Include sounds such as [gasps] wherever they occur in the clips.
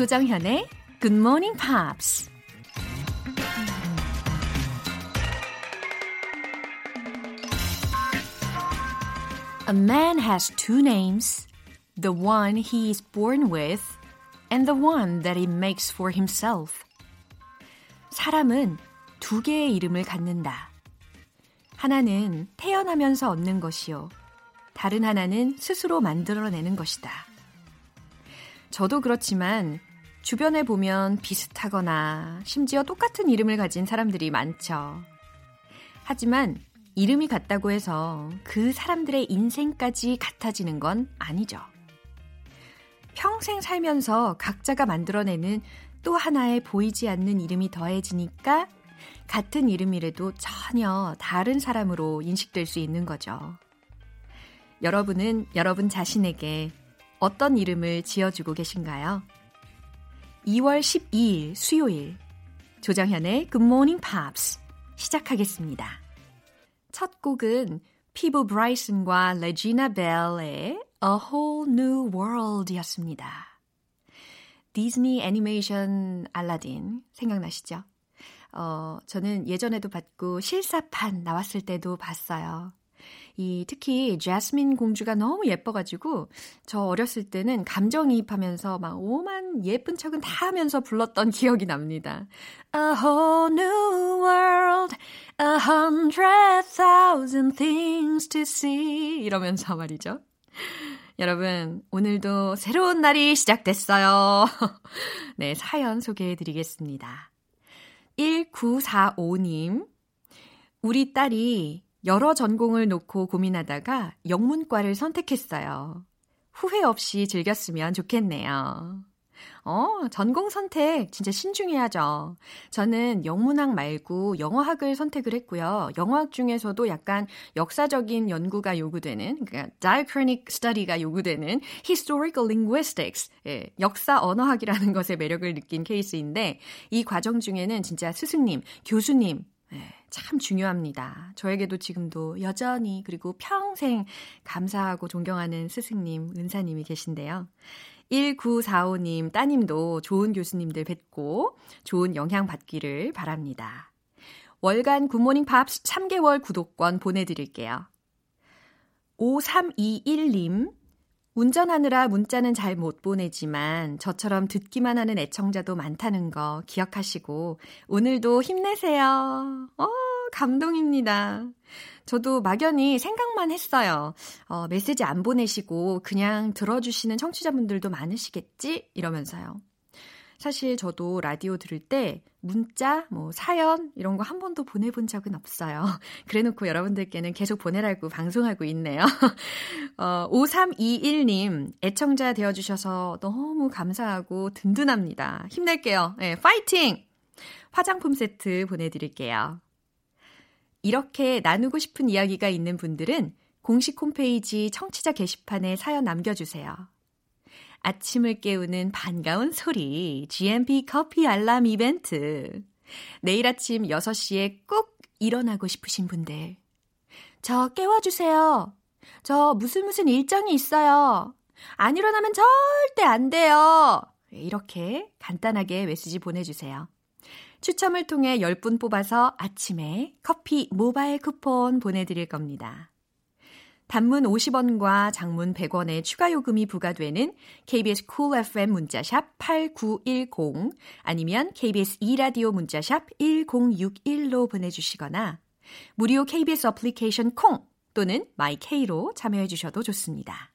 조정현의 Good Morning Pops. A man has two names, the one he is born with and the one that he makes for himself. 사람은 두 개의 이름을 갖는다. 하나는 태어나면서 얻는 것이요. 다른 하나는 스스로 만들어내는 것이다. 저도 그렇지만 주변에 보면 비슷하거나 심지어 똑같은 이름을 가진 사람들이 많죠. 하지만 이름이 같다고 해서 그 사람들의 인생까지 같아지는 건 아니죠. 평생 살면서 각자가 만들어내는 또 하나의 보이지 않는 이름이 더해지니까 같은 이름이라도 전혀 다른 사람으로 인식될 수 있는 거죠. 여러분은 여러분 자신에게 어떤 이름을 지어주고 계신가요? 2월 12일 수요일 조정현의 Good Morning Pops 시작하겠습니다. 첫 곡은 피부 브라이슨과 레지나 벨의 A Whole New World이었습니다. 디즈니 애니메이션 알라딘 생각나시죠? 어, 저는 예전에도 봤고 실사판 나왔을 때도 봤어요. 이 특히 제스민 공주가 너무 예뻐가지고 저 어렸을 때는 감정이입하면서 막 오만 예쁜 척은 다 하면서 불렀던 기억이 납니다. A whole new world, a hundred thousand things to see 이러면서 말이죠. [laughs] 여러분, 오늘도 새로운 날이 시작됐어요. [laughs] 네, 사연 소개해 드리겠습니다. 1945님, 우리 딸이 여러 전공을 놓고 고민하다가 영문과를 선택했어요. 후회 없이 즐겼으면 좋겠네요. 어, 전공 선택 진짜 신중해야죠. 저는 영문학 말고 영어학을 선택을 했고요. 영어학 중에서도 약간 역사적인 연구가 요구되는, 그러니까 diachronic study가 요구되는 historical linguistics, 예, 역사 언어학이라는 [laughs] 것에 매력을 느낀 케이스인데 이 과정 중에는 진짜 스승님, 교수님, 예, 참 중요합니다. 저에게도 지금도 여전히 그리고 평생 감사하고 존경하는 스승님, 은사님이 계신데요. 1945님 따님도 좋은 교수님들 뵙고 좋은 영향 받기를 바랍니다. 월간 굿모닝 팝스 3개월 구독권 보내드릴게요. 5321님, 운전하느라 문자는 잘 못 보내지만 저처럼 듣기만 하는 애청자도 많다는 거 기억하시고 오늘도 힘내세요. 어, 감동입니다. 저도 막연히 생각만 했어요. 어, 메시지 안 보내시고 그냥 들어주시는 청취자분들도 많으시겠지? 이러면서요. 사실 저도 라디오 들을 때 문자, 뭐 사연 이런 거 한 번도 보내본 적은 없어요. [laughs] 그래놓고 여러분들께는 계속 보내라고 방송하고 있네요. [laughs] 어, 5321님 애청자 되어주셔서 너무 감사하고 든든합니다. 힘낼게요. 네, 파이팅! 화장품 세트 보내드릴게요. 이렇게 나누고 싶은 이야기가 있는 분들은 공식 홈페이지 청취자 게시판에 사연 남겨주세요. 아침을 깨우는 반가운 소리, GMP 커피 알람 이벤트. 내일 아침 6시에 꼭 일어나고 싶으신 분들. 저 깨워주세요. 저 무슨 무슨 일정이 있어요. 안 일어나면 절대 안 돼요. 이렇게 간단하게 메시지 보내주세요. 추첨을 통해 10분 뽑아서 아침에 커피 모바일 쿠폰 보내드릴 겁니다. 단문 50원과 장문 100원의 추가 요금이 부과되는 KBS 쿨 cool FM 문자샵 8910 아니면 KBS 2라디오 문자샵 1061로 보내주시거나 무료 KBS 어플리케이션 콩 또는 마이케이로 참여해 주셔도 좋습니다.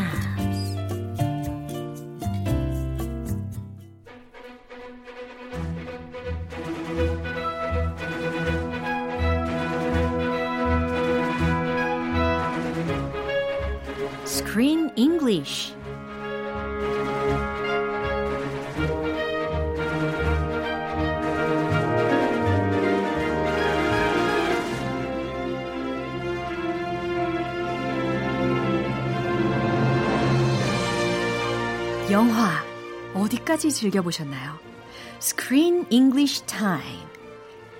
English. 영화 어디까지 즐겨보셨나요? Screen English Time.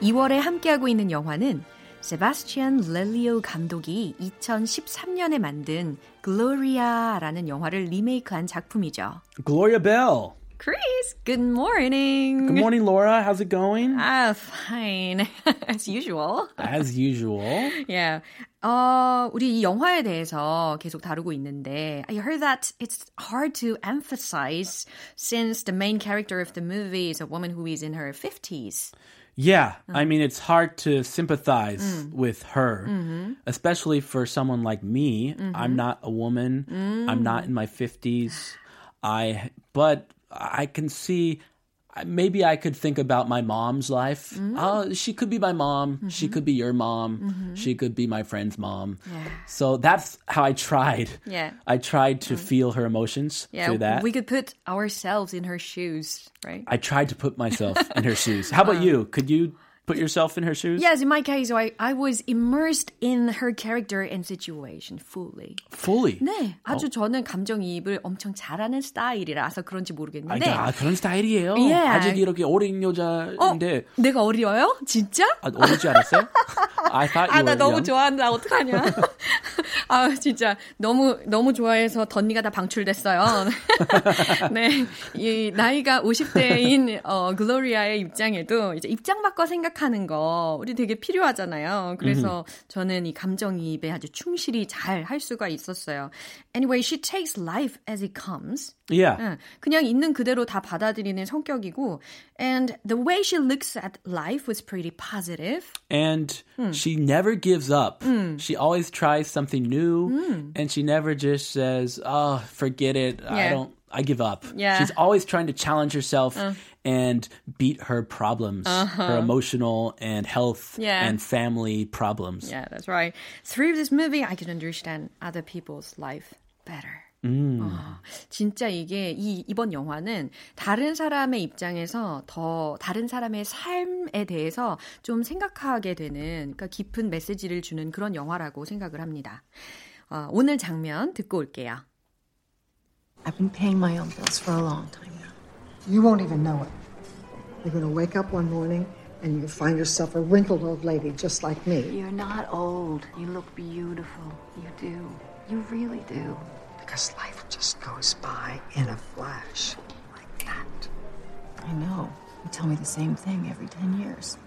2월에 함께하고 있는 영화는 세바스티안 렐리오 감독이 2013년에 만든 글로리아라는 영화를 리메이크한 작품이죠. Gloria. Chris, good morning. Good morning, Laura. How's it going? Ah, fine. [laughs] As usual. As usual. Yeah. 어, 우리 이 영화에 대해서 계속 다루고 있는데 I heard that it's hard to emphasize since the main character of the movie is a woman who is in her 50s. Yeah, I mean, it's hard to sympathize with her, especially for someone like me. I'm not a woman. I'm not in my 50s. I, but I can see maybe I could think about my mom's life. Mm-hmm. Uh, she could be my mom. She mm-hmm. could be your mom. Mm-hmm. She could be my friend's mom. Yeah. So that's how I tried. Yeah. I tried to feel her emotions Yeah, through that. we could put ourselves in her shoes, right? I tried to put myself [laughs] in her shoes. How about uh-huh. you? Could you put yourself in her shoes? Yes, in my case, I, I was immersed in her character and situation fully. Fully. 네, 아주 저는 감정이입을 엄청 잘하는 스타일이라서 그런지 아, 모르겠는데. 아, 그런 스타일이에요. 예. 아직 이렇게 어린 어, 여자인데 내가 어려요? 진짜? 아, 어리지 않았어요? [laughs] I thought 아, 나 너무. 좋아한다. 어떡하냐. [laughs] 아, 진짜. 너무, 너무 좋아해서 덧니가 다 방출됐어요. [laughs] 네. 이, 나이가 50대인, 어, 글로리아의 입장에도 이제 입장 바꿔 생각 하는 거, 우리 되게 필요하잖아요. 그래서 저는 이 감정이입에 아주 충실히 잘 할 수가 있었어요. Anyway, she takes life as it comes. Yeah. 응, 그냥 있는 그대로 다 받아들이는 성격이고 and the way she looks at life was pretty positive. And Hmm. she never gives up. She always tries something new Hmm. and she never just says, "Oh, forget it. I Yeah. don't I give up." Yeah. Uh. She's always trying to challenge herself And beat her problems, her emotional and health Uh-huh. Yeah. and family problems. Yeah, that's right. Through this movie, I can understand other people's life better. 어, 진짜 이게 이 이번 영화는 다른 사람의 입장에서 더 다른 사람의 삶에 대해서 좀 생각하게 되는 그러니까 깊은 메시지를 주는 그런 영화라고 생각을 합니다. 어, 오늘 장면 듣고 올게요. I've been paying my own bills for a long time now. You won't even know it. You're going to wake up one morning and you'll find yourself a wrinkled old lady just like me. You're not old. You look beautiful. You do. You really do. Because life just goes by in a flash like that. I know. You tell me the same thing every 10 years.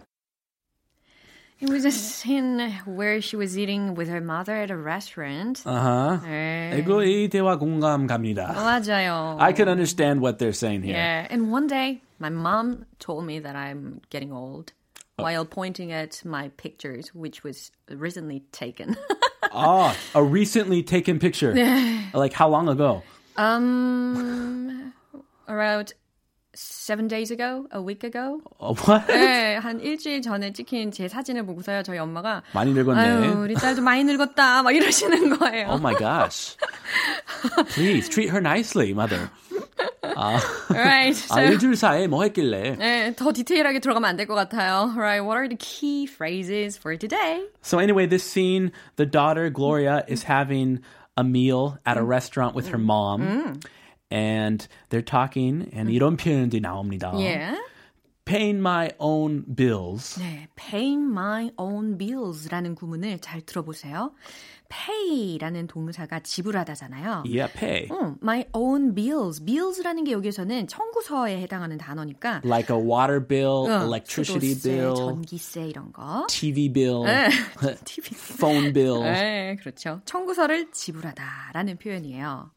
It was a scene where she was eating with her mother at a restaurant. Uh-huh. 네. 이거 이 대화 공감 갑니다. 맞아요. I can understand what they're saying here. Yeah, and one day my mom told me that I'm getting old while pointing at my pictures, which was recently taken. [laughs] Ah, a recently taken picture. like how long ago? um, around seven days ago, a week ago. Uh, what? 네, 한 일주일 전에 찍힌 제 사진을 보고서요, 저희 엄마가 많이 늙었네. 아유, 우리 딸도 많이 늙었다, 막 이러시는 거예요. Oh my gosh. Please treat her nicely, mother. Right. 아, So, 일주일 사이에 뭐 했길래. 네, 더 디테일하게 들어가면 안 될 것 같아요. Right. What are the key phrases for today? So anyway, this scene, the daughter, Gloria, is having a meal at a restaurant with her mom. And they're talking, and 이런 표현들이 나옵니다. Yeah. Paying my own bills. 네, paying my own bills라는 구문을 잘 들어보세요. pay라는 동사가 지불하다잖아요. Yeah, pay. 어, my own bills. bills라는 게 여기서는 청구서에 해당하는 단어니까 Like a water bill, 어, electricity 수도세, bill, 전기세 이런 거. TV bill, TV. phone bill. 네, 그렇죠. 청구서를 지불하다라는 표현이에요.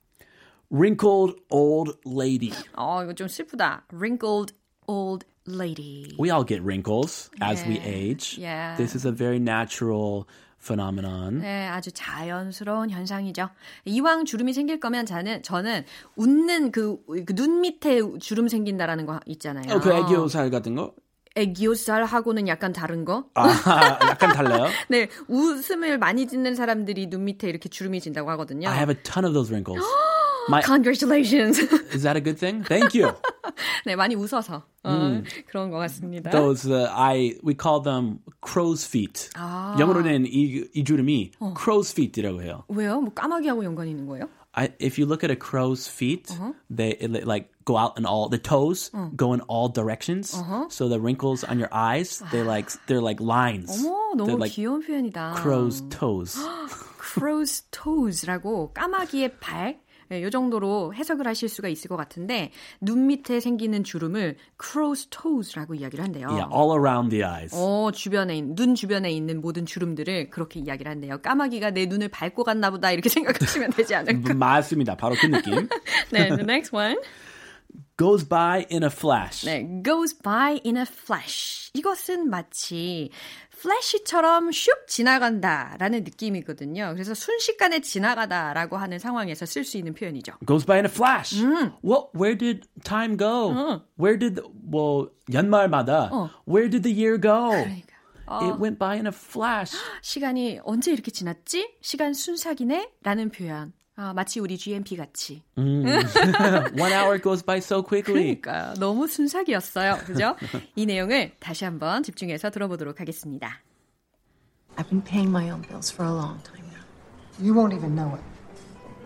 Wrinkled old lady. 어, 이거 좀 슬프다. wrinkled old lady. We all get wrinkles as we Yeah. age. Yeah. This is a very natural phenomenon. 네, 아주 자연스러운 현상이죠. 이왕 주름이 생길 거면 저는 저는 웃는 그, 그눈 밑에 주름 생긴다라는 거 있잖아요. 어, 그 애교살 같은 거? 애교살하고는 약간 다른 거? 아, 약간 달라요? 네, 웃음을 많이 짓는 사람들이 눈 밑에 이렇게 주름이 진다고 하거든요. I have a ton of those wrinkles. My, Congratulations. [laughs] is that a good thing? Thank you. [laughs] 네, 많이 웃어서 어, 그런 것 같습니다. Those uh, I we call them crow's feet. 영어로는 이, 이 주름이 crow's feet이라고 해요. 왜요? 뭐 까마귀하고 연관이 있는 거예요? I, if you look at a crow's feet, they it, like go out in all the toes go in all directions. So the wrinkles on your eyes, they like they're like lines. 어머, they're 너무 like 귀여운 표현이다. crow's toes. [gasps] crow's toes라고 까마귀의 발. 네, 이 정도로 해석을 하실 수가 있을 것 같은데 눈 밑에 생기는 주름을 crow's toes라고 이야기를 한대요. Yeah, all around the eyes. 어, 주변에 있는, 눈 주변에 있는 모든 주름들을 그렇게 이야기를 한대요. 까마귀가 내 눈을 밟고 갔나 보다 이렇게 [laughs] 생각하시면 되지 않을까. 맞습니다. 바로 그 느낌. [laughs] 네, the next one. Goes by in a flash. 네, goes by in a flash. 이것은 마치 플래시처럼 슉 지나간다라는 느낌이거든요. 그래서 순식간에 지나가다라고 하는 상황에서 쓸 수 있는 표현이죠. Goes by in a flash. Well, where did time go? Where did 뭐 연말마다 where did the year go? It went by in a flash. 시간이 언제 이렇게 지났지? 시간 순삭이네? 라는 표현. 아, 마치 우리 GMP 같이. One [laughs] hour goes by so quickly. 그러니까요. 너무 순삭이었어요. 그죠? 이 내용을 다시 한번 집중해서 들어보도록 하겠습니다. I've been paying my own bills for a long time now. You won't even know it.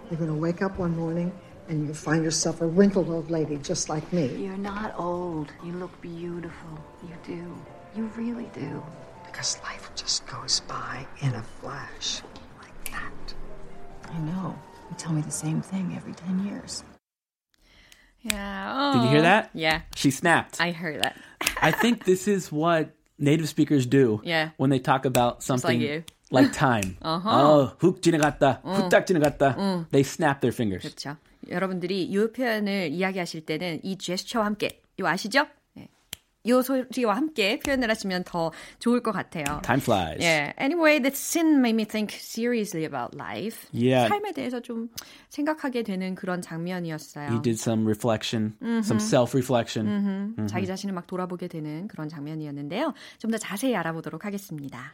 You're going to wake up one morning and you'll find yourself a wrinkled old lady just like me. You're not old. You look beautiful. You do. You really do. Because life just goes by in a flash like that. I know. You tell me the same thing every 10 years. Yeah. Did you hear that? Yeah, She snapped. I heard that. I think this [laughs] is what native speakers do Yeah. when they talk about something you. like time. [laughs] Uh-huh. Oh, 훅 지나갔다. 후딱 지나갔다. They snap their fingers. 그렇죠. 여러분들이 이 표현을 이야기하실 때는 이 제스처와 함께, 이거 아시죠? 네. 이 소리와 함께 표현을 하시면 더 좋을 것 같아요. Time flies. Yeah. Anyway, the scene made me think seriously about life. Yeah. 삶에 대해서 좀 생각하게 되는 그런 장면이었어요. He did some reflection, some self-reflection. 자기 자신을 막 돌아보게 되는 그런 장면이었는데요. 좀 더 자세히 알아보도록 하겠습니다.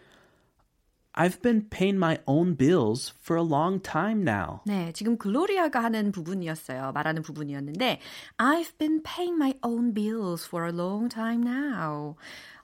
I've been paying my own bills for a long time now. 네, 지금 글로리아가 하는 부분이었어요. 말하는 부분이었는데 I've been paying my own bills for a long time now.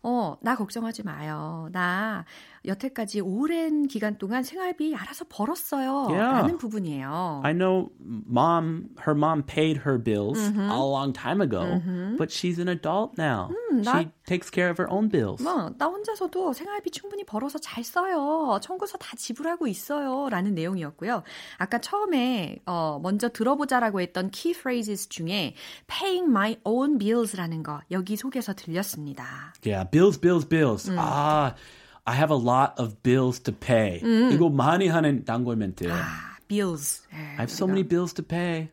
어, 나 걱정하지 마요. 나 여태까지 오랜 기간 동안 생활비 알아서 벌었어요. Yeah. 라는 부분이에요. I know mom, her mom paid her bills a long time ago, but she's an adult now. she takes care of her own bills. 뭐, 나 혼자서도 생활비 충분히 벌어서 잘 써요. 청구서 다 지불하고 있어요. 라는 내용이었고요. 아까 처음에, 어, 먼저 들어보자라고 했던 key phrases 중에 paying my own bills라는 거, 여기 속에서 들렸습니다. Yeah, bills, bills, bills. Ah, I have a lot of bills to pay. 이거 많이 하는 단골 멘트. 아, bills. 예, I have so many bills to pay.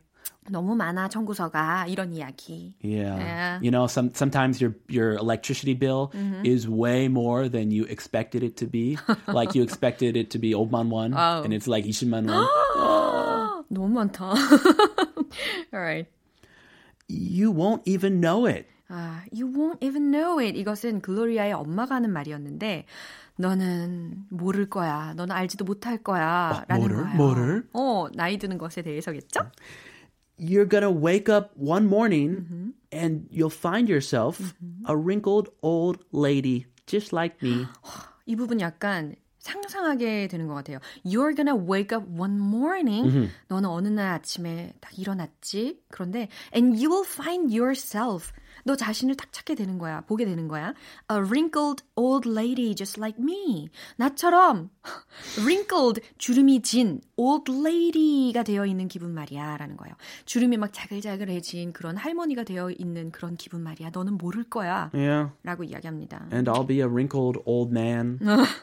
너무 많아, 청구서가. 이런 이야기. Yeah. Yeah. You know, some sometimes your your electricity bill is way more than you expected it to be. [laughs] like you expected it to be 5만 원 and it's like 20만 [gasps] 원. [gasps] 너무 많다. [laughs] Alright. you won't even know it. 아, you won't even know it. 이것은 글로리아의 엄마가 하는 말이었는데, 너는 모를 거야. 너는 알지도 못할 거야. 라는 뭐를? 거예요. 뭐를? 어, 나이 드는 것에 대해서겠죠? You're to wake up one morning and you'll find yourself a wrinkled old lady just like me. 이 부분 약간 상상하게 되는 것 같아요. You're gonna wake up one morning. 너는 어느 날 아침에 딱 일어났지. 그런데 and you will find yourself. 너 자신을 딱 찾게 되는 거야. 보게 되는 거야. A wrinkled old lady just like me. 나처럼 wrinkled 주름이 진 old lady가 되어 있는 기분 말이야. 라는 거예요. 주름이 막 자글자글해진 그런 할머니가 되어 있는 그런 기분 말이야. 너는 모를 거야. Yeah. 라고 이야기합니다. And I'll be a wrinkled old man.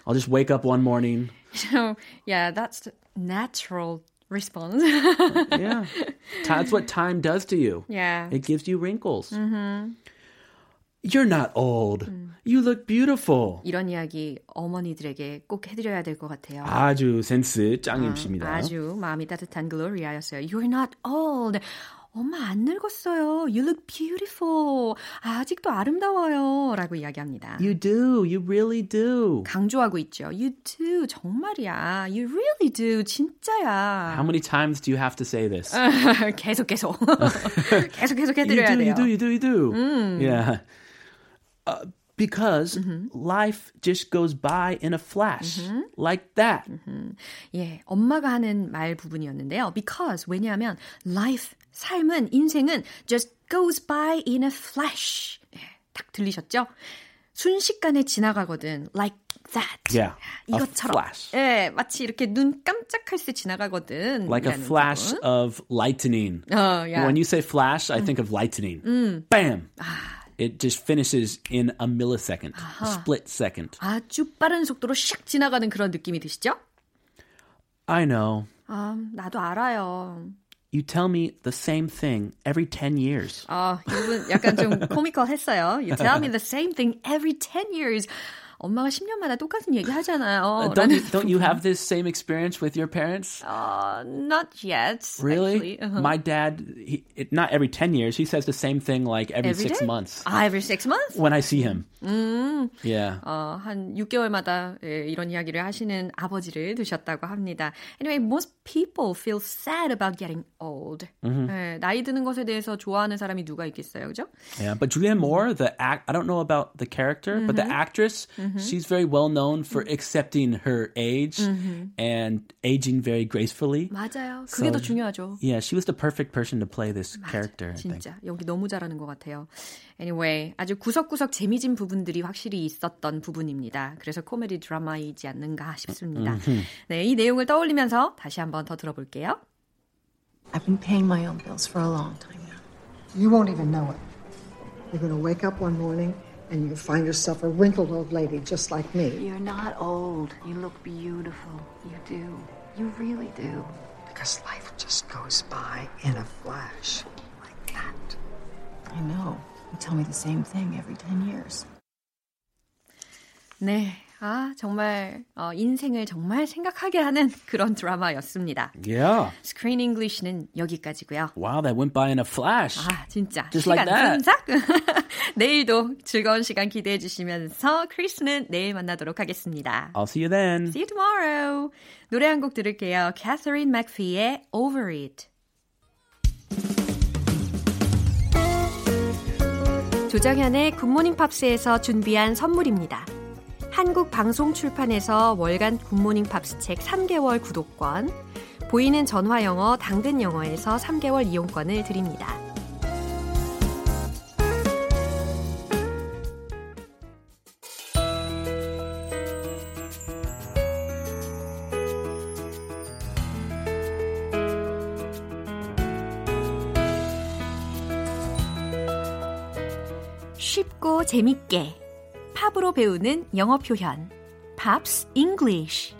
I'll just wake up one morning. So, yeah, that's natural response. [laughs] Yeah. That's what time does to you. yeah. It gives you wrinkles. You're not old. You look beautiful. 이런 이야기 어머니들에게 꼭 해드려야 될 것 같아요. 아주 센스 짱이십니다. 아주 마음이 따뜻한 글로리아였어요. You're not old. 엄마 안 늙었어요. You look beautiful. 아직도 아름다워요. 라고 이야기합니다. You do. You really do. 강조하고 있죠. You do. 정말이야. You really do. 진짜야. How many times do you have to say this? 계속 계속. 계속 계속 해드려야 you do, 돼요. You do, you do, you do. Yeah. Uh, because life just goes by in a flash. Like that. 예, 엄마가 하는 말 부분이었는데요. Because 왜냐하면 life 삶은 인생은 just goes by in a flash. 예, 딱 들리셨죠? 순식간에 지나가거든. Like that. Yeah, a 이것처럼. flash. 예, 마치 이렇게 눈 깜짝할 때 지나가거든. Like a flash 부분. of lightning. 어, 야. When you say flash, I think of lightning. Bam! It just finishes in a millisecond, a split second. 아주 빠른 속도로 샥 지나가는 그런 느낌이 드시죠? I know. 아, 나도 알아요. You tell me the same thing every 10 years. 아, 이분 약간 좀 [laughs] 코미컬했어요. You tell me the same thing every 10 years. 엄마가 10년마다 똑같은 얘기 하잖아요. Uh, don't, you, don't you have [laughs] this same experience with your parents? Uh, not yet. Really? Actually. Uh-huh. My dad, he, it, not every 10 years, he says the same thing like every, Every six day? months 아, every six months? when I see him. Yeah. 어, 한 6개월마다 예, 이런 이야기를 하시는 아버지를 두셨다고 합니다. Anyway, most people feel sad about getting old. 예, 나이 드는 것에 대해서 좋아하는 사람이 누가 있겠어요, 그죠? Yeah, but Julianne Moore, the act, I don't know about the character, but the actress, She's very well known for accepting her age and aging very gracefully. 맞아요. 그게 더 중요하죠. Yeah, she was the perfect person to play this character. I think. 진짜 여기 너무 잘하는 것 같아요. Anyway, 아주 구석구석 재미진 부분들이 확실히 있었던 부분입니다. 그래서 코미디 드라마이지 않는가 싶습니다. 네, 이 내용을 떠올리면서 다시 한번 더 들어볼게요. I've been paying my own bills for a long time now. You won't even know it. You're going to wake up one morning and you'll find yourself a wrinkled old lady just like me. You're not old. You look beautiful. You do. You really do. Because life just goes by in a flash. Like that. I know. You tell me the same thing every 10 years. 네, 아 정말 어, 인생을 정말 생각하게 하는 그런 드라마였습니다. Yeah. Screen English는 여기까지고요. Wow, that went by in a flash. 아, 진짜. Just 시간 like that. 내일도 즐거운 시간 기대해 주시면서 크리스는 내일 만나도록 하겠습니다. I'll see you then. See you tomorrow. 노래 한 곡 들을게요. Katharine McPhee의 Over It. 조정현의 굿모닝 팝스에서 준비한 선물입니다. 한국 방송 출판에서 월간 굿모닝 팝스 책 3개월 구독권, 보이는 전화 영어 당근 영어에서 3개월 이용권을 드립니다. 쉽고 재밌게 팝으로 배우는 영어 표현 Pops English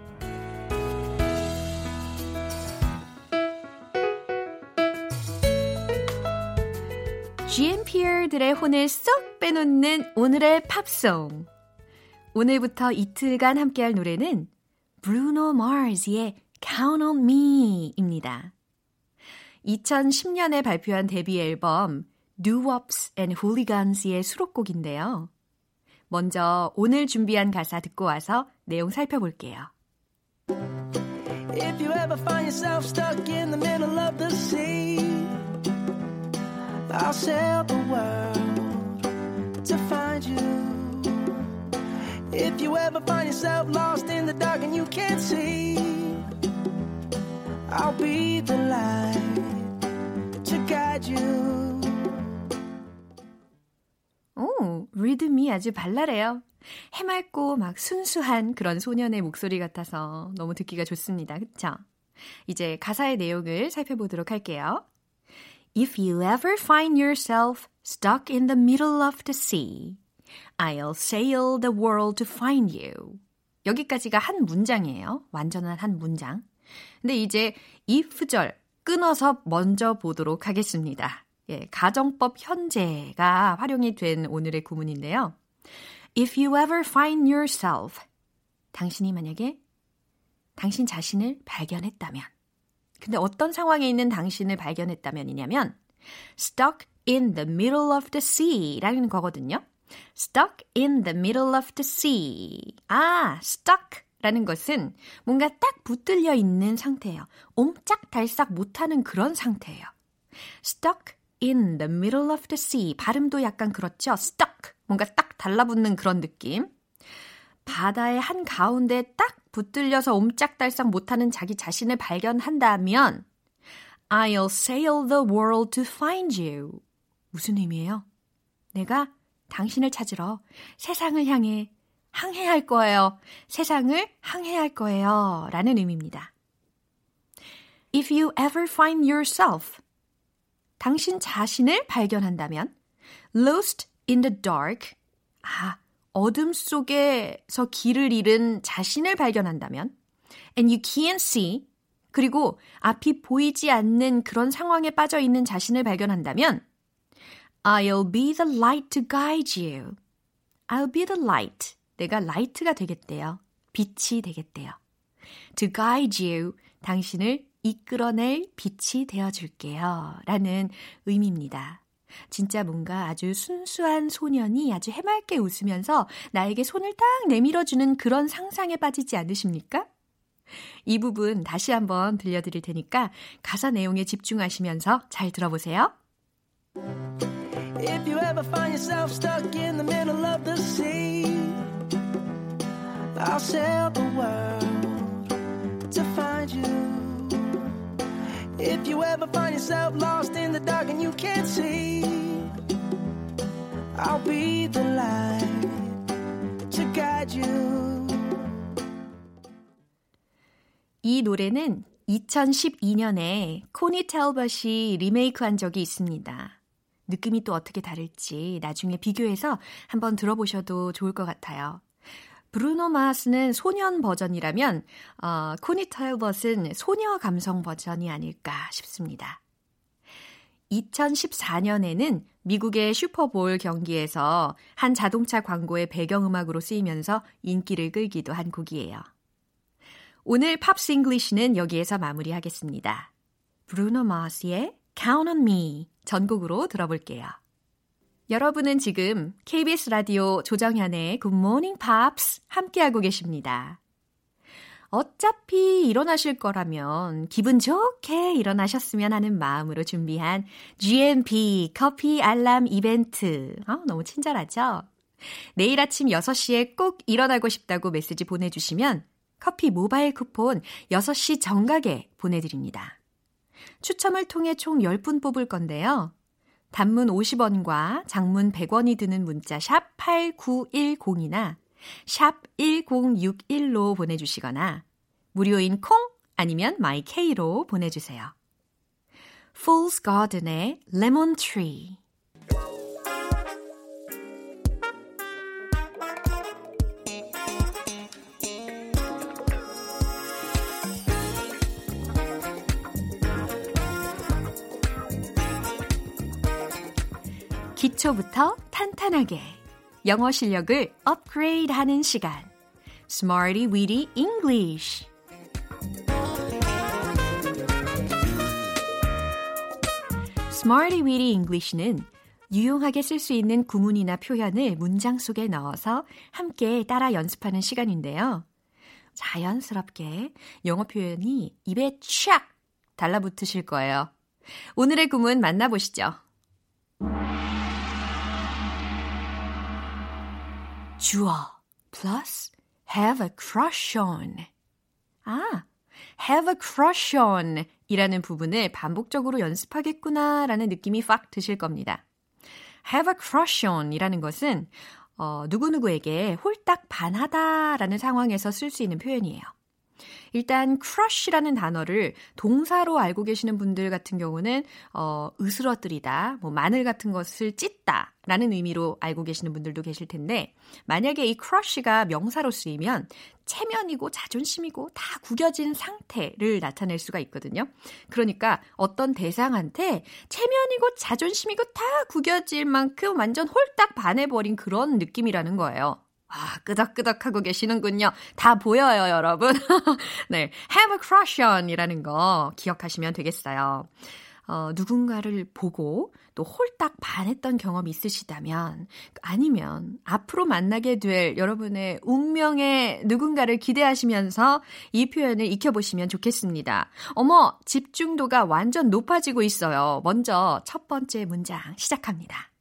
GMPR들의 혼을 쏙 빼놓는 오늘의 팝송 오늘부터 이틀간 함께할 노래는 브루노 마르스의 Count on Me입니다. 2010년에 발표한 데뷔 앨범 Doo-Wops and Hooligans의 수록곡인데요. 먼저 오늘 준비한 가사 듣고 와서 내용 살펴볼게요. If you ever find yourself stuck in the middle of the sea, I'll sail the world to find you. If you ever find yourself lost in the dark and you can't see, I'll be the light to guide you. 리듬이 아주 발랄해요. 해맑고 막 순수한 그런 소년의 목소리 같아서 너무 듣기가 좋습니다. 그쵸? 이제 가사의 내용을 살펴보도록 할게요. If you ever find yourself stuck in the middle of the sea, I'll sail the world to find you. 여기까지가 한 문장이에요. 완전한 한 문장. 근데 이제 if절 끊어서 먼저 보도록 하겠습니다. 예, 가정법 현재가 활용이 된 오늘의 구문인데요. If you ever find yourself, 당신이 만약에 당신 자신을 발견했다면, 근데 어떤 상황에 있는 당신을 발견했다면이냐면, stuck in the middle of the sea 라는 거거든요. stuck in the middle of the sea. 아, stuck 라는 것은 뭔가 딱 붙들려 있는 상태예요. 옴짝달싹 못하는 그런 상태예요. stuck in the middle of the sea. 발음도 약간 그렇죠. stuck. 뭔가 딱 달라붙는 그런 느낌. 바다의 한 가운데 딱 붙들려서 옴짝달싹 못하는 자기 자신을 발견한다면 I'll sail the world to find you. 무슨 의미예요? 내가 당신을 찾으러 세상을 향해 항해할 거예요. 세상을 항해할 거예요. 라는 의미입니다. If you ever find yourself, 당신 자신을 발견한다면, lost in the dark, 아, 어둠 속에서 길을 잃은 자신을 발견한다면, and you can't see, 그리고 앞이 보이지 않는 그런 상황에 빠져 있는 자신을 발견한다면, I'll be the light to guide you. I'll be the light. 내가 light가 되겠대요. 빛이 되겠대요. To guide you. 당신을 이끌어낼 빛이 되어줄게요. 라는 의미입니다. 진짜 뭔가 아주 순수한 소년이 아주 해맑게 웃으면서 나에게 손을 딱 내밀어주는 그런 상상에 빠지지 않으십니까? 이 부분 다시 한번 들려드릴 테니까 가사 내용에 집중하시면서 잘 들어보세요. If you ever find yourself stuck in the middle of the sea, I'll sail the world to find you. If you ever find yourself lost in the dark and you can't see, I'll be the light to guide you. 이 노래는 2012년에 코니 텔벗이 리메이크한 적이 있습니다. 느낌이 또 어떻게 다를지 나중에 비교해서 한번 들어보셔도 좋을 것 같아요. 브루노 마스는 소년 버전이라면 어, 코니 텔벗은 소녀 감성 버전이 아닐까 싶습니다. 2014년에는 미국의 슈퍼볼 경기에서 한 자동차 광고의 배경음악으로 쓰이면서 인기를 끌기도 한 곡이에요. 오늘 Pops English는 여기에서 마무리하겠습니다. 브루노 마스의 Count on Me 전곡으로 들어볼게요. 여러분은 지금 KBS 라디오 조정현의 Good Morning Pops 함께하고 계십니다. 어차피 일어나실 거라면 기분 좋게 일어나셨으면 하는 마음으로 준비한 GMP 커피 알람 이벤트. 아, 너무 친절하죠? 내일 아침 6시에 꼭 일어나고 싶다고 메시지 보내주시면 커피 모바일 쿠폰 6시 정각에 보내드립니다. 추첨을 통해 총 10분 뽑을 건데요. 단문 50원과 장문 100원이 드는 문자 샵 8910이나 샵 1061로 보내주시거나 무료인 콩 아니면 마이케이로 보내주세요. Fool's Garden의 Lemon Tree 기초부터 탄탄하게 영어 실력을 업그레이드 하는 시간 Smarty Weedy English Smarty Weedy English는 유용하게 쓸 수 있는 구문이나 표현을 문장 속에 넣어서 함께 따라 연습하는 시간인데요. 자연스럽게 영어 표현이 입에 촥 달라붙으실 거예요. 오늘의 구문 만나보시죠. 주어 plus have a crush on. 아, have a crush on 이라는 부분을 반복적으로 연습하겠구나 라는 느낌이 팍 드실 겁니다. have a crush on 이라는 것은 어, 누구누구에게 홀딱 반하다 라는 상황에서 쓸 수 있는 표현이에요. 일단 crush라는 단어를 동사로 알고 계시는 분들 같은 경우는 어, 으스러뜨리다, 뭐 마늘 같은 것을 찢다 라는 의미로 알고 계시는 분들도 계실 텐데 만약에 이 crush가 명사로 쓰이면 체면이고 자존심이고 다 구겨진 상태를 나타낼 수가 있거든요. 그러니까 어떤 대상한테 체면이고 자존심이고 다 구겨질 만큼 완전 홀딱 반해버린 그런 느낌이라는 거예요. 아, 끄덕끄덕 하고 계시는군요. 다 보여요, 여러분. [laughs] 네. have a crush on 이라는 거 기억하시면 되겠어요. 어, 누군가를 보고 또 홀딱 반했던 경험 있으시다면 아니면 앞으로 만나게 될 여러분의 운명의 누군가를 기대하시면서 이 표현을 익혀보시면 좋겠습니다. 어머, 집중도가 완전 높아지고 있어요. 먼저 첫 번째 문장 시작합니다.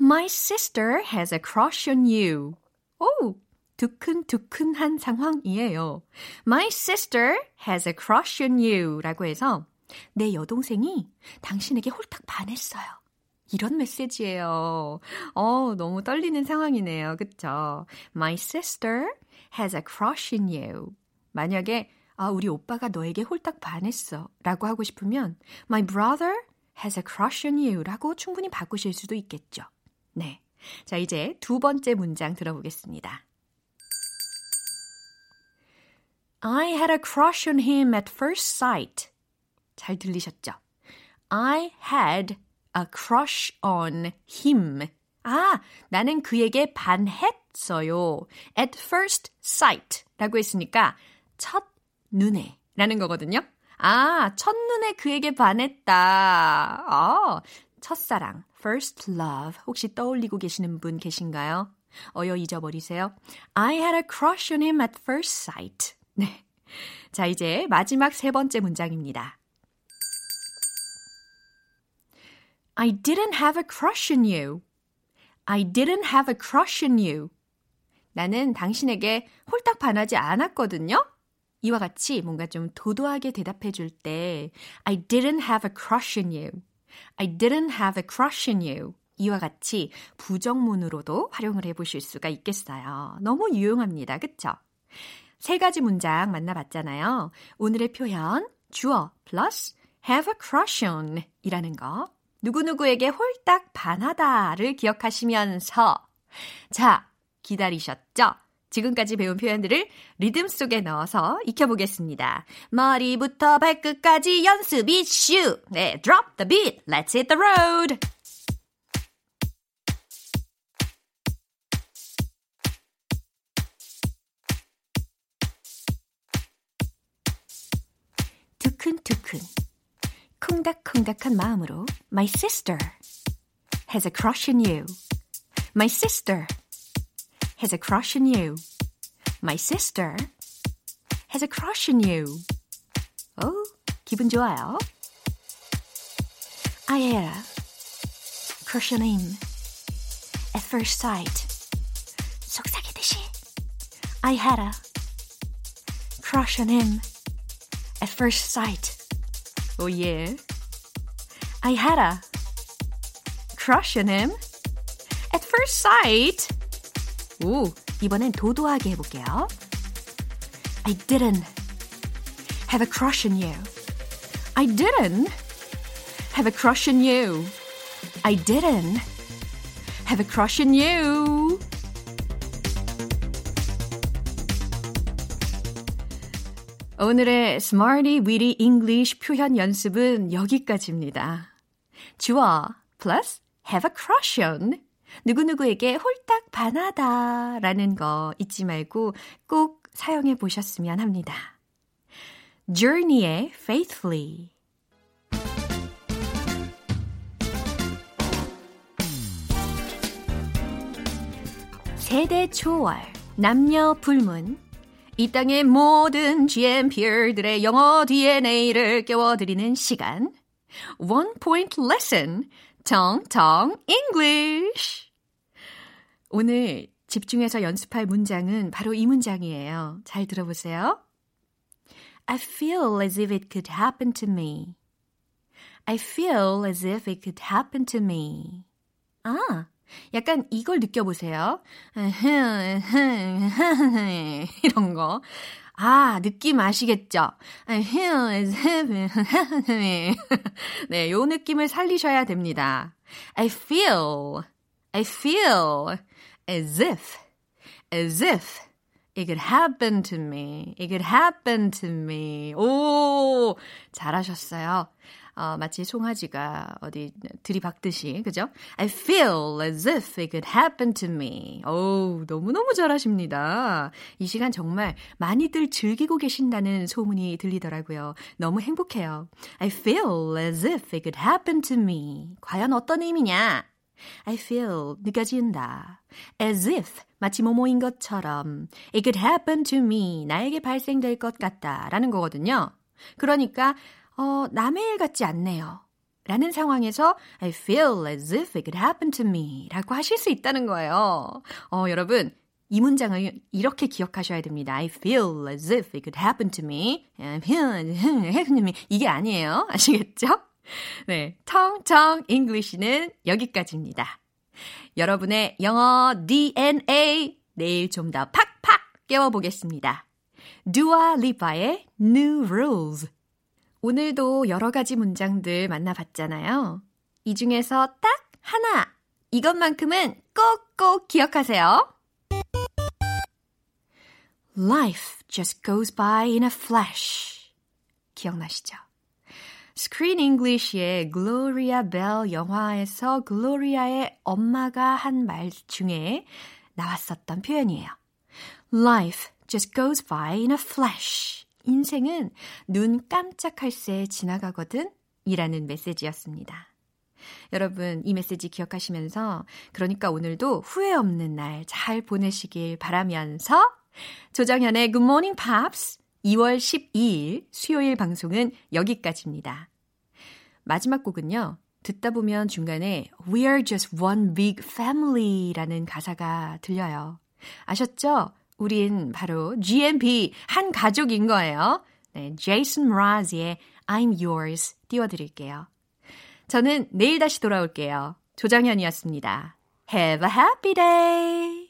My sister has a crush on you. 오, 두근두근한 상황이에요. My sister has a crush on you 라고 해서 내 여동생이 당신에게 홀딱 반했어요. 이런 메시지예요. 어, 너무 떨리는 상황이네요. 그쵸? My sister has a crush on you. 만약에 아, 우리 오빠가 너에게 홀딱 반했어 라고 하고 싶으면 My brother has a crush on you 라고 충분히 바꾸실 수도 있겠죠. 네. 자, 이제 두 번째 문장 들어보겠습니다. I had a crush on him at first sight. 잘 들리셨죠? I had a crush on him. 아, 나는 그에게 반했어요. At first sight 라고 했으니까 첫 눈에 라는 거거든요. 아, 첫눈에 그에게 반했다. 아, 첫사랑, first love. 혹시 떠올리고 계시는 분 계신가요? 어여 잊어버리세요. I had a crush on him at first sight. 네. 자, 이제 마지막 세 번째 문장입니다. I didn't have a crush on you. I didn't have a crush on you. 나는 당신에게 홀딱 반하지 않았거든요. 이와 같이 뭔가 좀 도도하게 대답해 줄 때 I didn't have a crush on you. I didn't have a crush on you. 이와 같이 부정문으로도 활용을 해 보실 수가 있겠어요. 너무 유용합니다. 그쵸? 세 가지 문장 만나봤잖아요. 오늘의 표현 주어 플러스 have a crush on 이라는 거 누구누구에게 홀딱 반하다를 기억하시면서 자, 기다리셨죠? 지금까지 배운 표현들을 리듬 속에 넣어서 익혀보겠습니다. 머리부터 발끝까지 연습 이슈! 네, drop the beat, let's hit the road! 두근두근 콩닥콩닥한 마음으로 My sister has a crush on you. My sister has a crush on you. My sister has a crush on you. 오, 기분 좋아요. I had a crush on him at first sight. 속삭이듯이. I had a crush on him at first sight. Oh yeah. I had a crush on him at first sight. 오, 이번엔 도도하게 해볼게요. I didn't have a crush on you. I didn't have a crush on you. I didn't have a crush on you. 오늘의 Smarty Weedy English 표현 연습은 여기까지입니다. 주어 plus have a crush on 누구누구에게 홀딱 반하다 라는 거 잊지 말고 꼭 사용해 보셨으면 합니다. Journey의 Faithfully 세대 초월, 남녀 불문, 이 땅의 모든 GMP들의 영어 DNA를 깨워드리는 시간. One Point Lesson, 정정 English. 오늘 집중해서 연습할 문장은 바로 이 문장이에요. 잘 들어보세요. I feel as if it could happen to me. I feel as if it could happen to me. 아, 약간 이걸 느껴보세요. 이런 거. 아, 느낌 아시겠죠? 네, 요 느낌을 살리셔야 됩니다. I feel, I feel as if, as if it could happen to me. It could happen to me. 오, 잘하셨어요. 어, 마치 송아지가 어디 들이박듯이, 그죠? I feel as if it could happen to me. 오, 너무너무 잘하십니다. 이 시간 정말 많이들 즐기고 계신다는 소문이 들리더라고요. 너무 행복해요. I feel as if it could happen to me. 과연 어떤 의미냐? I feel 느껴진다. As if 마치 뭐뭐인 것처럼 It could happen to me. 나에게 발생될 것 같다. 라는 거거든요. 그러니까 어, 남의 일 같지 않네요. 라는 상황에서 I feel as if it could happen to me 라고 하실 수 있다는 거예요. 어, 여러분 이 문장을 이렇게 기억하셔야 됩니다. I feel as if it could happen to me. 이게 아니에요. [laughs] 아시겠죠? 네, 텅텅 English는 여기까지입니다. 여러분의 영어 DNA 내일 좀 더 팍팍 깨워보겠습니다. 두아 리파의 New Rules 오늘도 여러 가지 문장들 만나봤잖아요. 이 중에서 딱 하나 이것만큼은 꼭꼭 기억하세요. Life just goes by in a flash. 기억나시죠? Screen English의 Gloria Bell 영화에서 글로리아의 엄마가 한 말 중에 나왔었던 표현이에요. Life just goes by in a flash. 인생은 눈 깜짝할 새 지나가거든. 이라는 메시지였습니다. 여러분, 이 메시지 기억하시면서, 그러니까 오늘도 후회 없는 날 잘 보내시길 바라면서, 조정현의 Good Morning Pops 2월 12일 수요일 방송은 여기까지입니다. 마지막 곡은요. 듣다 보면 중간에 We are just one big family라는 가사가 들려요. 아셨죠? 우린 바로 GMP 한 가족인 거예요. 네, 제이슨 브라즈의 I'm yours 띄워드릴게요. 저는 내일 다시 돌아올게요. 조정현이었습니다. Have a happy day!